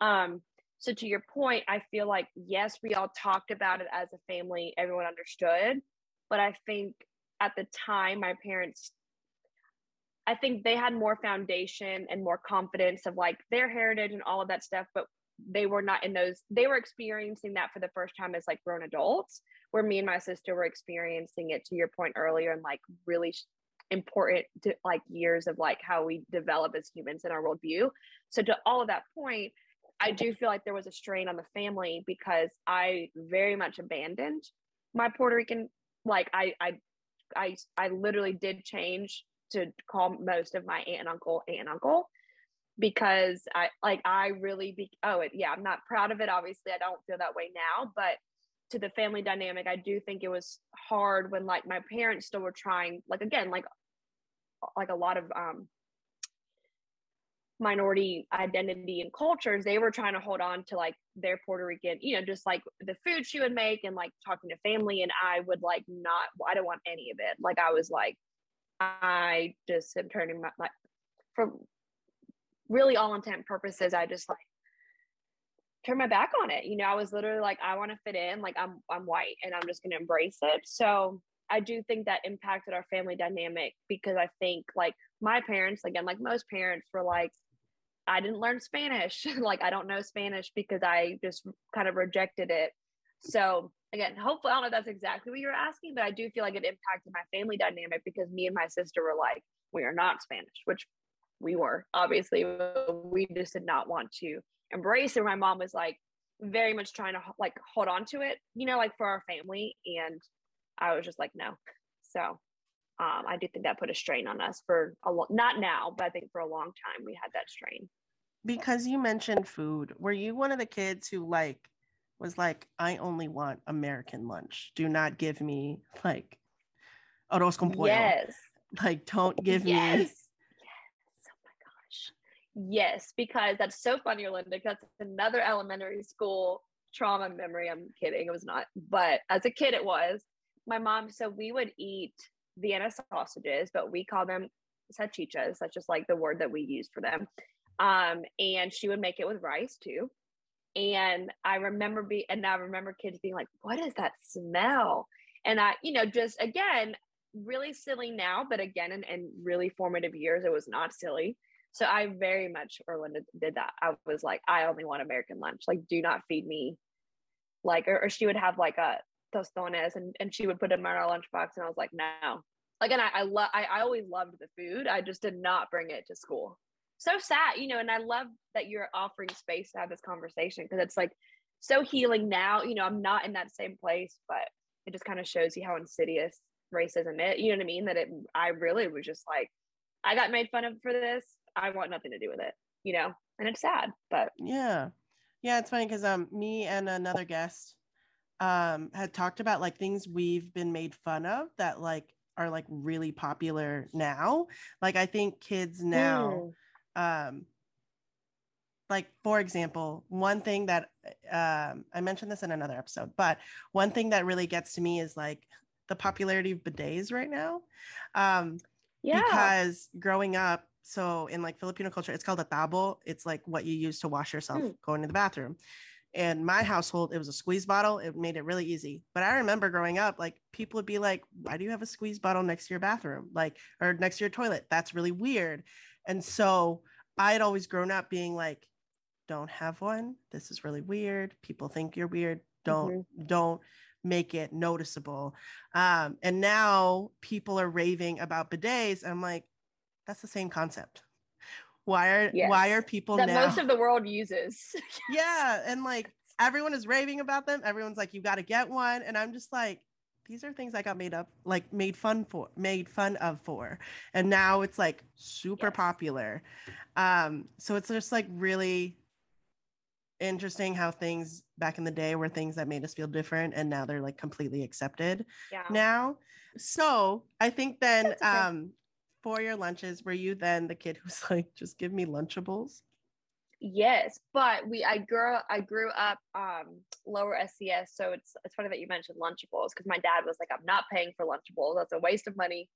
Um, so to your point, I feel like yes, we all talked about it as a family, everyone understood, but I think at the time my parents I think they had more foundation and more confidence of like their heritage and all of that stuff, but they were not in those, they were experiencing that for the first time as like grown adults, where me and my sister were experiencing it to your point earlier and like really important to like years of like how we develop as humans in our worldview. So to all of that point, I do feel like there was a strain on the family because I very much abandoned my Puerto Rican like I I I I literally did change to call most of my aunt and uncle aunt and uncle because I like I really be oh it, yeah I'm not proud of it obviously I don't feel that way now but to the family dynamic I do think it was hard when like my parents still were trying like again like like a lot of um minority identity and cultures they were trying to hold on to like their puerto rican you know just like the food she would make and like talking to family and i would like not i don't want any of it. Like i was like i just am turning my like for really all intent purposes i just like turn my back on it. You know i was literally like i want to fit in like i'm i'm white and i'm just going to embrace it. So i do think that impacted our family dynamic because i think like my parents again like most parents were like I didn't learn Spanish. like I don't know Spanish because I just kind of rejected it. So again, hopefully I don't know if that's exactly what you're asking, but I do feel like it impacted my family dynamic because me and my sister were like, we are not Spanish, which we were obviously we just did not want to embrace it. My mom was like very much trying to like hold on to it, you know, like for our family. And I was just like, no. So um, I do think that put a strain on us for a long, not now, but I think for a long time we had that strain because you mentioned food, were you one of the kids who like was like, I only want American lunch. Do not give me like arroz con pollo. Yes. Like, don't give yes. me. Yes. Oh my gosh. Yes, because that's so funny, Linda. That's another elementary school trauma memory. I'm kidding. It was not. But as a kid, it was. My mom, so we would eat Vienna sausages, but we call them salchichas. That's just like the word that we use for them. Um, and she would make it with rice too. And I remember being, and I remember kids being like, what is that smell? And I, you know, just again, really silly now, but again, in, in really formative years, it was not silly. So I very much, Orlinda did that. I was like, I only want American lunch. Like, do not feed me. Like, or, or she would have like a tostones and, and she would put them in our lunchbox. And I was like, no. Like, and I, I love, I, I always loved the food. I just did not bring it to school so sad, you know, and I love that you're offering space to have this conversation because it's like so healing now. You know, I'm not in that same place, but it just kind of shows you how insidious racism is. You know what I mean? That it, I really was just like, I got made fun of for this. I want nothing to do with it, you know, and it's sad, but yeah, yeah, it's funny because um, me and another guest um had talked about like things we've been made fun of that like are like really popular now. Like I think kids now. Mm um, like for example one thing that um, i mentioned this in another episode but one thing that really gets to me is like the popularity of bidets right now. Um, yeah. because growing up so in like filipino culture it's called a tabo. It's like what you use to wash yourself mm. going to the bathroom. In my household it was a squeeze bottle. It made it really easy. But i remember growing up like people would be like why do you have a squeeze bottle next to your bathroom? Like or next to your toilet? That's really weird and so I had always grown up being like, don't have one. This is really weird. People think you're weird. Don't, mm-hmm. don't make it noticeable. Um, and now people are raving about bidets. I'm like, that's the same concept. Why are yes. why are people that now- most of the world uses? yeah, and like everyone is raving about them. Everyone's like, you got to get one, and I'm just like, these are things I got made up, like made fun for, made fun of for, and now it's like super yes. popular. Um, so it's just like really interesting how things back in the day were things that made us feel different, and now they're like completely accepted. Yeah. Now, so I think then, okay. um, for your lunches, were you then the kid who's like, just give me Lunchables? Yes, but we I grew I grew up um lower SES, so it's it's funny that you mentioned Lunchables because my dad was like, I'm not paying for Lunchables. That's a waste of money.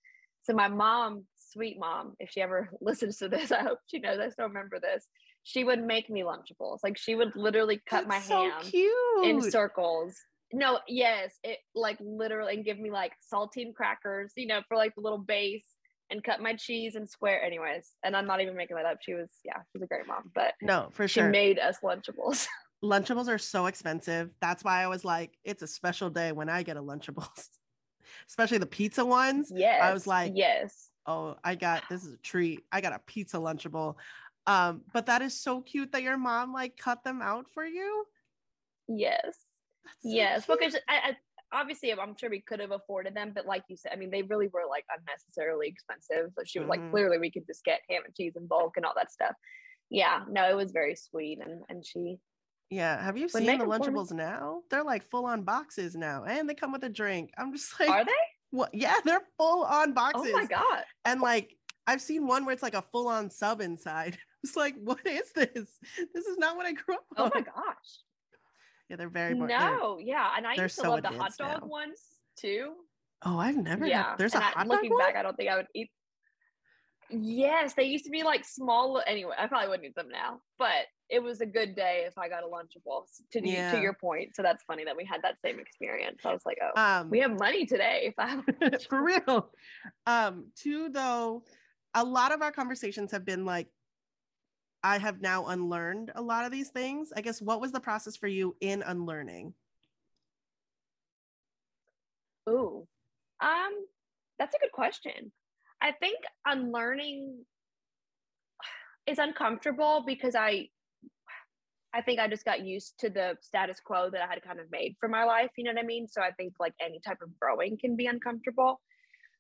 So my mom, sweet mom, if she ever listens to this, I hope she knows I still remember this. She would make me Lunchables. Like she would literally cut That's my so ham cute. in circles. No, yes, it like literally and give me like saltine crackers, you know, for like the little base and cut my cheese in square anyways. And I'm not even making that up. She was yeah, she's a great mom, but no, for she sure. She made us lunchables. Lunchables are so expensive. That's why I was like, it's a special day when I get a Lunchables, especially the pizza ones. yes. I was like, yes. Oh, I got this is a treat. I got a pizza Lunchable. Um, but that is so cute that your mom like cut them out for you. Yes. So yes. cute. Because I, I obviously I'm sure we could have afforded them, but like you said, I mean they really were like unnecessarily expensive. So she was Mhm. like, clearly we could just get ham and cheese in bulk and all that stuff. Yeah, no, it was very sweet and and she Yeah, have you seen the the 'em for. Lunchables now? They're like full on boxes now, and they come with a drink. I'm just like, are they? what? Yeah, they're full on boxes. Oh my god. And like, I've seen one where it's like a full on sub inside. It's like, what is this? This is not what I grew up Oh on. my gosh. Yeah, they're very. bo- they're- No, yeah. And I used to so love the hot dog now. ones too. Oh, I've never. yeah. Had, there's and a I- hot dog looking one? back, I don't think I would eat Yes, they used to be like small. Anyway, I probably wouldn't eat them now, but it was a good day if I got a Lunchable. To you- Yeah. to your point, so that's funny that we had that same experience. I was like, oh, Um, we have money today. If I have for real. Um, two though, a lot of our conversations have been like, I have now unlearned a lot of these things. I guess what was the process for you in unlearning? Ooh, um, that's a good question. I think unlearning is uncomfortable because I, I think I just got used to the status quo that I had kind of made for my life. You know what I mean? So I think like any type of growing can be uncomfortable.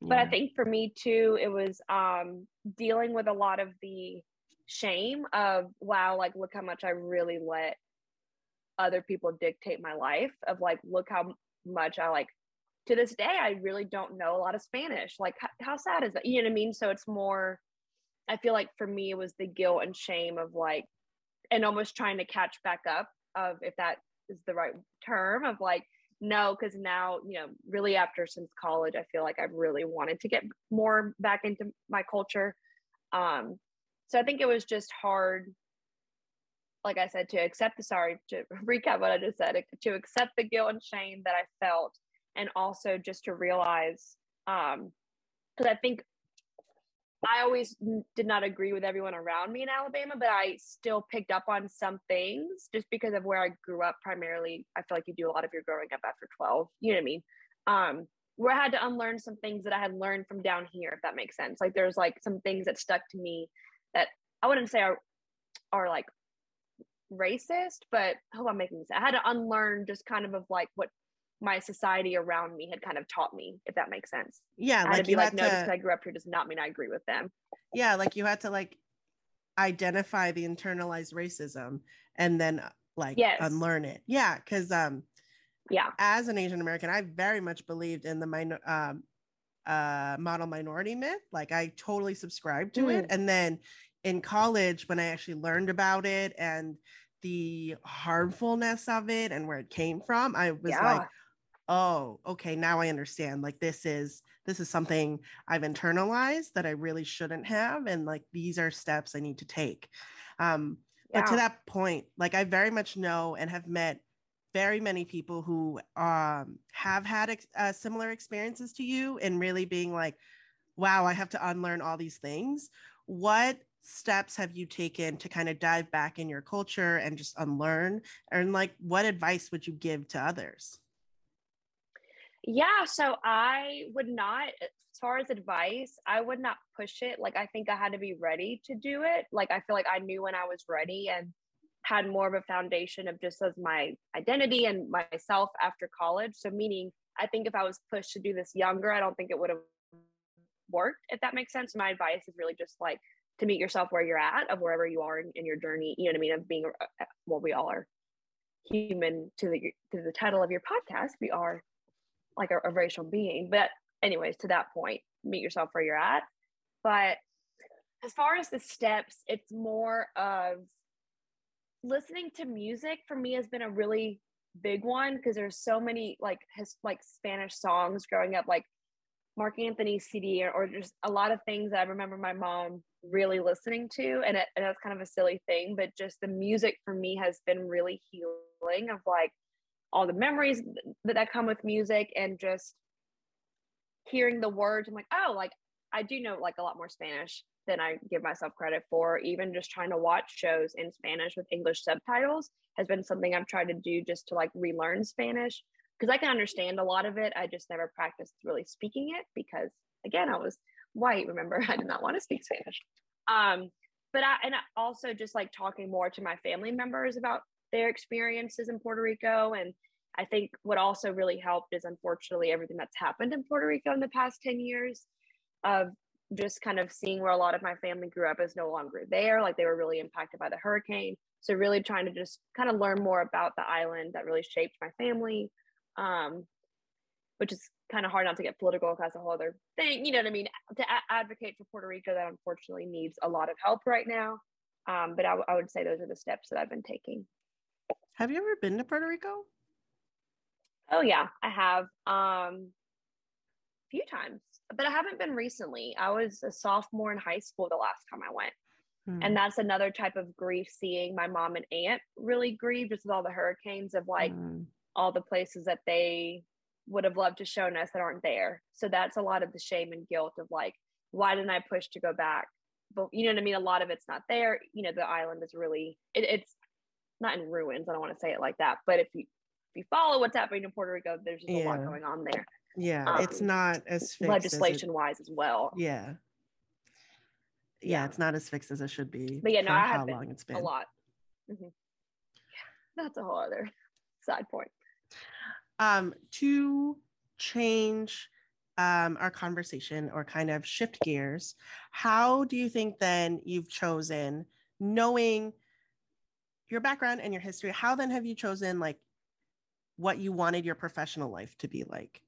But I think for me too, it was um, dealing with a lot of the shame of wow, like look how much I really let other people dictate my life. Of like, look how much I like to this day, I really don't know a lot of Spanish. Like, how, how sad is that? You know what I mean? So it's more, I feel like for me, it was the guilt and shame of like, and almost trying to catch back up of if that is the right term of like, no, because now, you know, really after since college, I feel like I've really wanted to get more back into my culture. Um, so I think it was just hard, like I said, to accept the sorry, to recap what I just said, to accept the guilt and shame that I felt and also just to realize um because i think i always did not agree with everyone around me in alabama but i still picked up on some things just because of where i grew up primarily. I feel like you do a lot of your growing up after 12 you know what i mean? Um where i had to unlearn some things that i had learned from down here if that makes sense. Like there's like some things that stuck to me that i wouldn't say are are like racist but I hope i'm making this i had to unlearn just kind of of like what my society around me had kind of taught me, if that makes sense. yeah, I had like to be like, had no, just to, 'cause I grew up here does not mean I agree with them. yeah, like you had to like identify the internalized racism and then uh, like Yes. unlearn it. Yeah, because um, Yeah. as an Asian American, I very much believed in the minor um, uh, model minority myth. Like I totally subscribed to it. Mm. And then in college, when I actually learned about it and the harmfulness of it and where it came from, I was Yeah. like, oh, okay, now I understand. Like this is this is something I've internalized that I really shouldn't have, and like these are steps I need to take. Um, but to that point like i very much know and have met very many people who um, have had ex- uh, similar experiences to you and really being like wow i have to unlearn all these things what steps have you taken to kind of dive back in your culture and just unlearn and like what advice would you give to others Yeah, so I would not, as far as advice, I would not push it. Like, I think I had to be ready to do it. Like, I feel like I knew when I was ready and had more of a foundation of just as my identity and myself after college. So, meaning, I think if I was pushed to do this younger, I don't think it would have worked, if that makes sense. My advice is really just like to meet yourself where you're at, of wherever you are in, in your journey, you know what I mean, of being, uh, well, we all are human to the to the title of your podcast. We are like a, a racial being. But anyways, to that point, meet yourself where you're at. But as far as the steps, it's more of listening to music for me has been a really big one because there's so many like his like Spanish songs growing up, like Marc Anthony CD, or, or just a lot of things that I remember my mom really listening to, and, it, and that's kind of a silly thing, but just the music for me has been really healing of like all the memories that, that come with music and just hearing the words. I'm like, oh, like I do know like a lot more Spanish than I give myself credit for. Even just trying to watch shows in Spanish with English subtitles has been something I've tried to do just to like relearn Spanish because I can understand a lot of it. I just never practiced really speaking it because again, I was white. Remember, I did not want to speak Spanish. Um, but I and also just like talking more to my family members about their experiences in Puerto Rico. And I think what also really helped is unfortunately everything that's happened in Puerto Rico in the past 10 years of just kind of seeing where a lot of my family grew up is no longer there. Like they were really impacted by the hurricane. So really trying to just kind of learn more about the island that really shaped my family. Um, which is kind of hard not to get political because that's a whole other thing. You know what I mean? To a- advocate for Puerto Rico that unfortunately needs a lot of help right now. Um, but I, w- I would say those are the steps that I've been taking. Have you ever been to Puerto Rico? Oh yeah, I have. Um, a few times but I haven't been recently. I was a sophomore in high school the last time I went. Hmm. And that's another type of grief seeing my mom and aunt really grieve just with all the hurricanes of like hmm. all the places that they would have loved to shown us that aren't there. So that's a lot of the shame and guilt of like, why didn't I push to go back? But you know what I mean? A lot of it's not there. You know, the island is really it, it's not in ruins. I don't want to say it like that, but if you if you follow what's happening in Puerto Rico, there's just yeah. a lot going on there. Yeah, um, it's not as legislation as wise as well. Yeah. yeah. it's not as fixed as it should be. But yeah, no, I have long it's been. a lot. Mm-hmm. Yeah, that's a whole other side point. Um, to change um, our conversation or kind of shift gears, how do you think then you've chosen, knowing your background and your history, how then have you chosen like what you wanted your professional life to be like?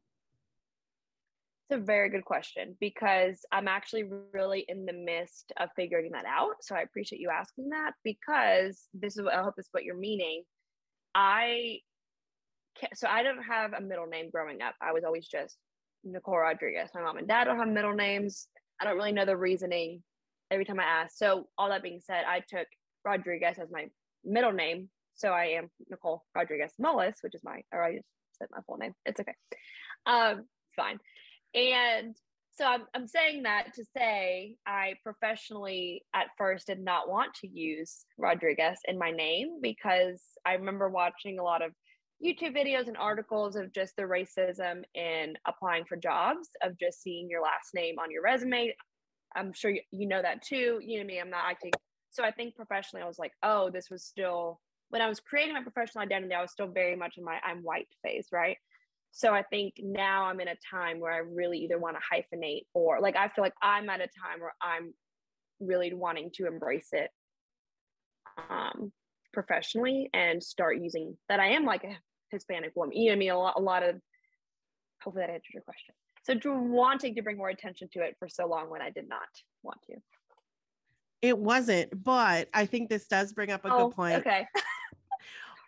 It's a very good question because I'm actually really in the midst of figuring that out. So I appreciate you asking that because this is what I hope this is what you're meaning. I so I don't have a middle name growing up. I was always just Nicole Rodriguez. My mom and dad don't have middle names. I don't really know the reasoning every time I ask. So all that being said, I took Rodriguez as my middle name. So I am Nicole Rodriguez Mullis, which is my or I just said my full name. It's okay. Um, fine. And so I'm, I'm saying that to say I professionally at first did not want to use Rodriguez in my name because I remember watching a lot of YouTube videos and articles of just the racism in applying for jobs, of just seeing your last name on your resume. I'm sure you, you know that too. You know me, I'm not acting. So I think professionally, I was like, oh, this was still, when I was creating my professional identity, I was still very much in my I'm white phase, right? So I think now I'm in a time where I really either want to hyphenate or like I feel like I'm at a time where I'm really wanting to embrace it um, professionally and start using that I am like a Hispanic woman. You know I mean? A lot, a lot of, hopefully that answers your question. So wanting to bring more attention to it for so long when I did not want to. It wasn't, but I think this does bring up a oh, good point. Okay.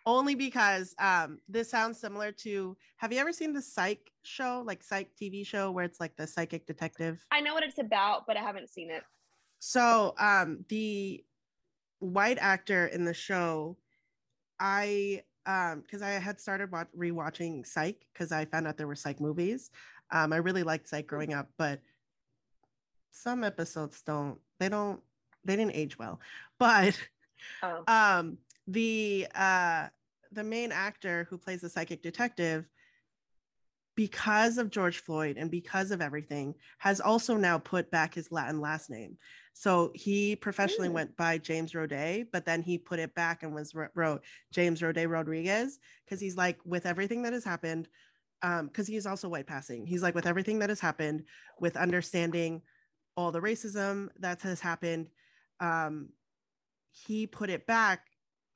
only because um, this sounds similar to have you ever seen the psych show like psych tv show where it's like the psychic detective? I know what it's about but i haven't seen it. So um, the white actor in the show i um because i had started watch- rewatching psych because i found out there were psych movies. Um i really liked psych growing up but some episodes don't they don't they didn't age well. But oh. um the uh the main actor who plays the psychic detective because of George Floyd and because of everything, has also now put back his Latin last name. So he professionally Ooh. went by James Roday, but then he put it back and was wrote James Roday Rodriguez because he's like, with everything that has happened, because um, he's also white passing. He's like, with everything that has happened, with understanding all the racism that has happened, um, he put it back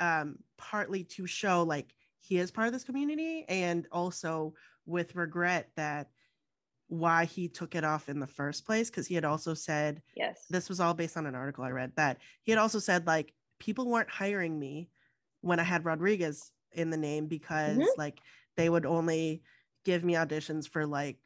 um, partly to show like he is part of this community and also with regret that why he took it off in the first place because he had also said yes this was all based on an article i read that he had also said like people weren't hiring me when i had rodriguez in the name because mm-hmm. like they would only give me auditions for like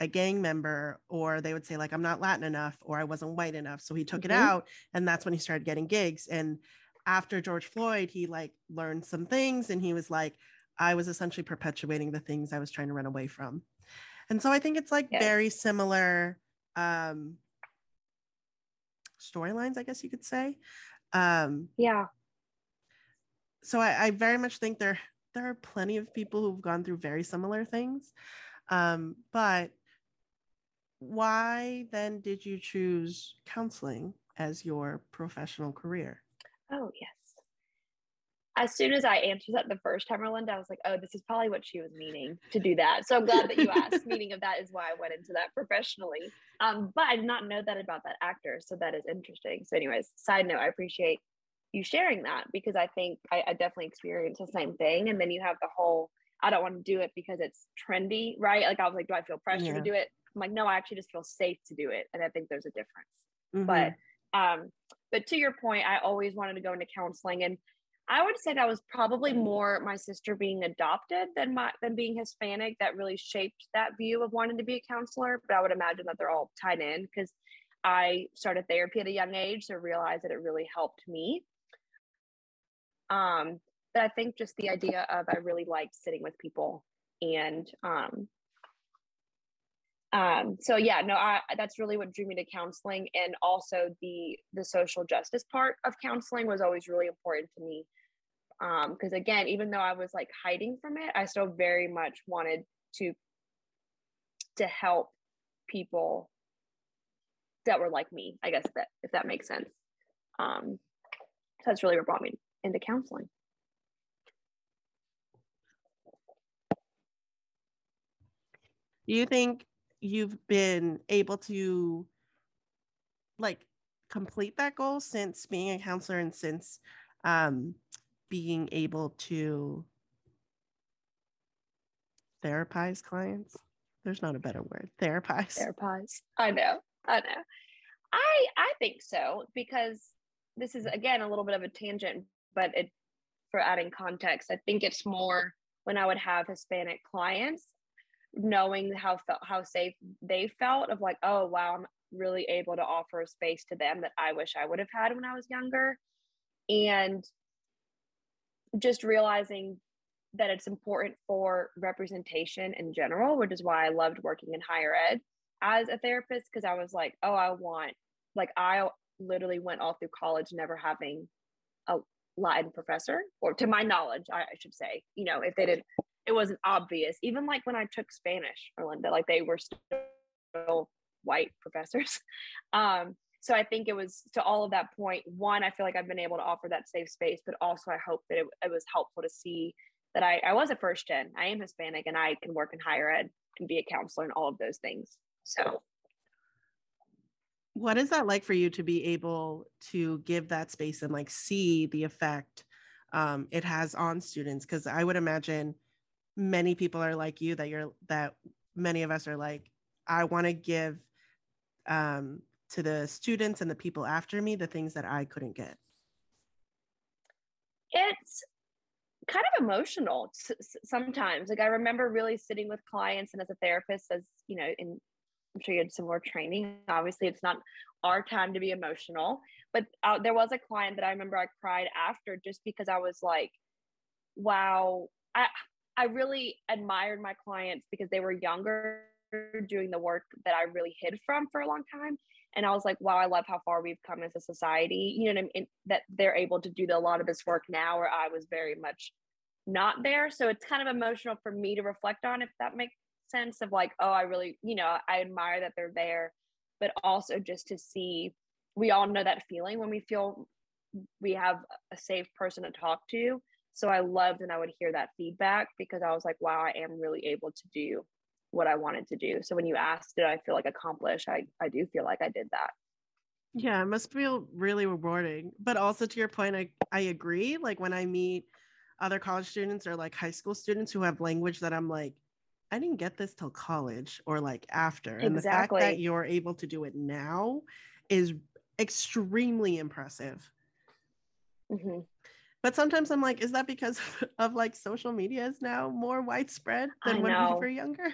a gang member or they would say like i'm not latin enough or i wasn't white enough so he took mm-hmm. it out and that's when he started getting gigs and after george floyd he like learned some things and he was like i was essentially perpetuating the things i was trying to run away from and so i think it's like yes. very similar um storylines i guess you could say um yeah so I, I very much think there there are plenty of people who've gone through very similar things um but why then did you choose counseling as your professional career? Oh, yes. As soon as I answered that the first time, Rolinda, I was like, oh, this is probably what she was meaning to do that. So I'm glad that you asked. Meaning of that is why I went into that professionally. Um, but I did not know that about that actor. So that is interesting. So, anyways, side note, I appreciate you sharing that because I think I, I definitely experienced the same thing. And then you have the whole I don't want to do it because it's trendy, right? Like I was like, do I feel pressure yeah. to do it? I'm like, no, I actually just feel safe to do it. And I think there's a difference. Mm-hmm. But um, but to your point, I always wanted to go into counseling. And I would say that was probably more my sister being adopted than my than being Hispanic that really shaped that view of wanting to be a counselor. But I would imagine that they're all tied in because I started therapy at a young age, so realized that it really helped me. Um, but I think just the idea of I really liked sitting with people and um, um, so yeah no I, that's really what drew me to counseling and also the the social justice part of counseling was always really important to me. Because um, again even though i was like hiding from it i still very much wanted to to help people that were like me i guess that if that makes sense. Um so that's really what brought me into counseling. Do you think you've been able to like complete that goal since being a counselor and since um, being able to therapize clients? There's not a better word. Therapize. Therapize. I know. I know. I i think so because this is again a little bit of a tangent but it for adding context i think it's more when i would have hispanic clients knowing how felt how safe they felt of like oh wow i'm really able to offer a space to them that i wish i would have had when i was younger. And just realizing that it's important for representation in general which is why i loved working in higher ed as a therapist because i was like oh i want like i literally went all through college never having a latin professor or to my knowledge I, I should say you know if they did it wasn't obvious. Even like when I took Spanish, Orlinda, like they were still white professors. Um, so I think it was to all of that point. One, I feel like I've been able to offer that safe space, but also I hope that it, it was helpful to see that I, I was a first gen. I am Hispanic, and I can work in higher ed and be a counselor and all of those things. So what is that like for you to be able to give that space and like see the effect um, it has on students because i would imagine many people are like you that you're that many of us are like i want to give um, to the students and the people after me the things that i couldn't get. It's kind of emotional sometimes. Like i remember really sitting with clients and as a therapist as you know in i'm sure you had some more training. Obviously it's not our time to be emotional but uh, there was a client that i remember i cried after just because i was like wow i I really admired my clients because they were younger doing the work that I really hid from for a long time. And I was like, wow, I love how far we've come as a society. You know, I mean? that they're able to do a lot of this work now, where I was very much not there. So it's kind of emotional for me to reflect on, if that makes sense. Of like, oh, I really, you know, I admire that they're there, but also just to see. We all know that feeling when we feel we have a safe person to talk to so I loved and I would hear that feedback because I was like, wow, I am really able to do what I wanted to do. So when you asked, did I feel like accomplished? I, I do feel like I did that. Yeah, it must feel really rewarding. But also to your point, I, I agree. Like when I meet other college students or like high school students who have language that I'm like, I didn't get this till college or like after. And the fact that you're able to do it now is extremely impressive. Mm-hmm. But sometimes I'm like, is that because of like social media is now more widespread than when we were younger?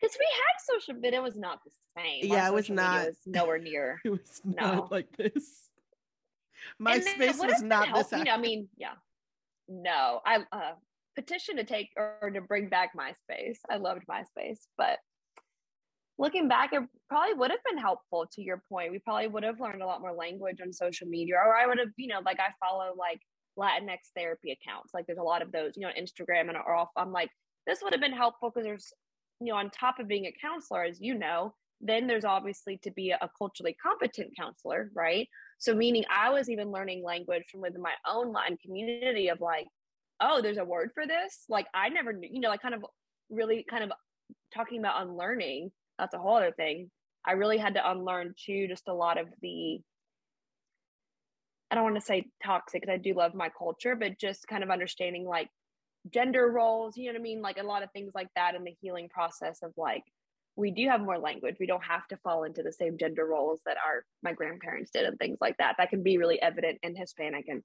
Because we had social, but it was not the same. Yeah, it was not. Was nowhere near. it was not no. like this. MySpace was not help, this. You know, I mean, yeah. No, I uh, petition to take or to bring back MySpace. I loved MySpace, but looking back, it probably would have been helpful to your point. We probably would have learned a lot more language on social media, or I would have, you know, like I follow like Latinx therapy accounts. Like there's a lot of those, you know, Instagram and or off. I'm like, this would have been helpful because there's, you know, on top of being a counselor, as you know, then there's obviously to be a culturally competent counselor, right? So meaning I was even learning language from within my own Latin community of like, oh, there's a word for this. Like I never knew, you know, like kind of really kind of talking about unlearning. That's a whole other thing. I really had to unlearn too, just a lot of the, I don't want to say toxic because I do love my culture, but just kind of understanding like gender roles, you know what I mean? Like a lot of things like that in the healing process of like, we do have more language. We don't have to fall into the same gender roles that our my grandparents did and things like that. That can be really evident in Hispanic and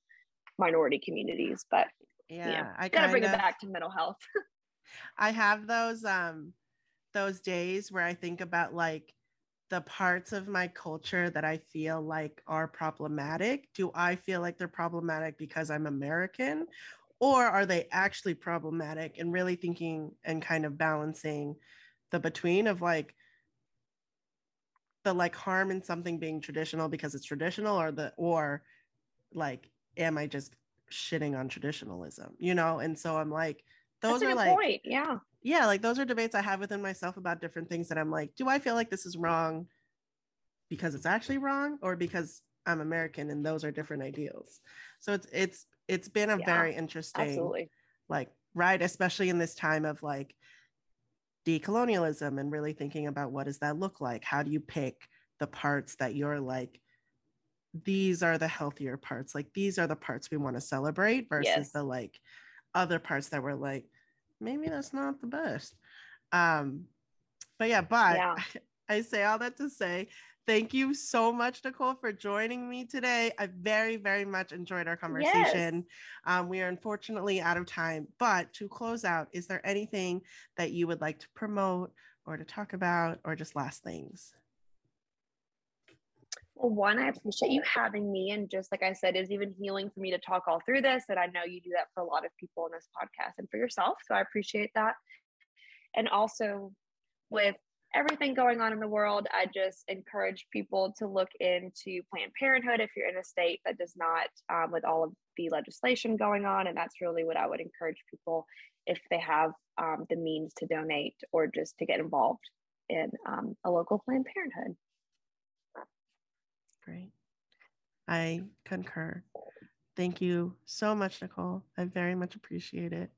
minority communities. But yeah, yeah I gotta bring of, it back to mental health. I have those um those days where I think about like the parts of my culture that I feel like are problematic. Do I feel like they're problematic because I'm American? Or are they actually problematic and really thinking and kind of balancing the between of like the like harm in something being traditional because it's traditional or the or like am I just shitting on traditionalism, you know? And so I'm like, those are like, point. yeah, yeah, like those are debates I have within myself about different things that I'm like, do I feel like this is wrong because it's actually wrong or because I'm American and those are different ideals? So it's it's it's been a yeah, very interesting, absolutely. like right, especially in this time of like decolonialism and really thinking about what does that look like? How do you pick the parts that you're like these are the healthier parts like these are the parts we want to celebrate versus yes. the like other parts that were like maybe that's not the best um but yeah but yeah. I, say all that to say thank you so much nicole for joining me today i very very much enjoyed our conversation yes. um, we are unfortunately out of time but to close out is there anything that you would like to promote or to talk about or just last things well, one, I appreciate you having me. And just like I said, is even healing for me to talk all through this. And I know you do that for a lot of people in this podcast and for yourself. So I appreciate that. And also with everything going on in the world, I just encourage people to look into Planned Parenthood if you're in a state that does not, um, with all of the legislation going on. And that's really what I would encourage people if they have um, the means to donate or just to get involved in um, a local Planned Parenthood. Great. I concur. Thank you so much, Nicole. I very much appreciate it.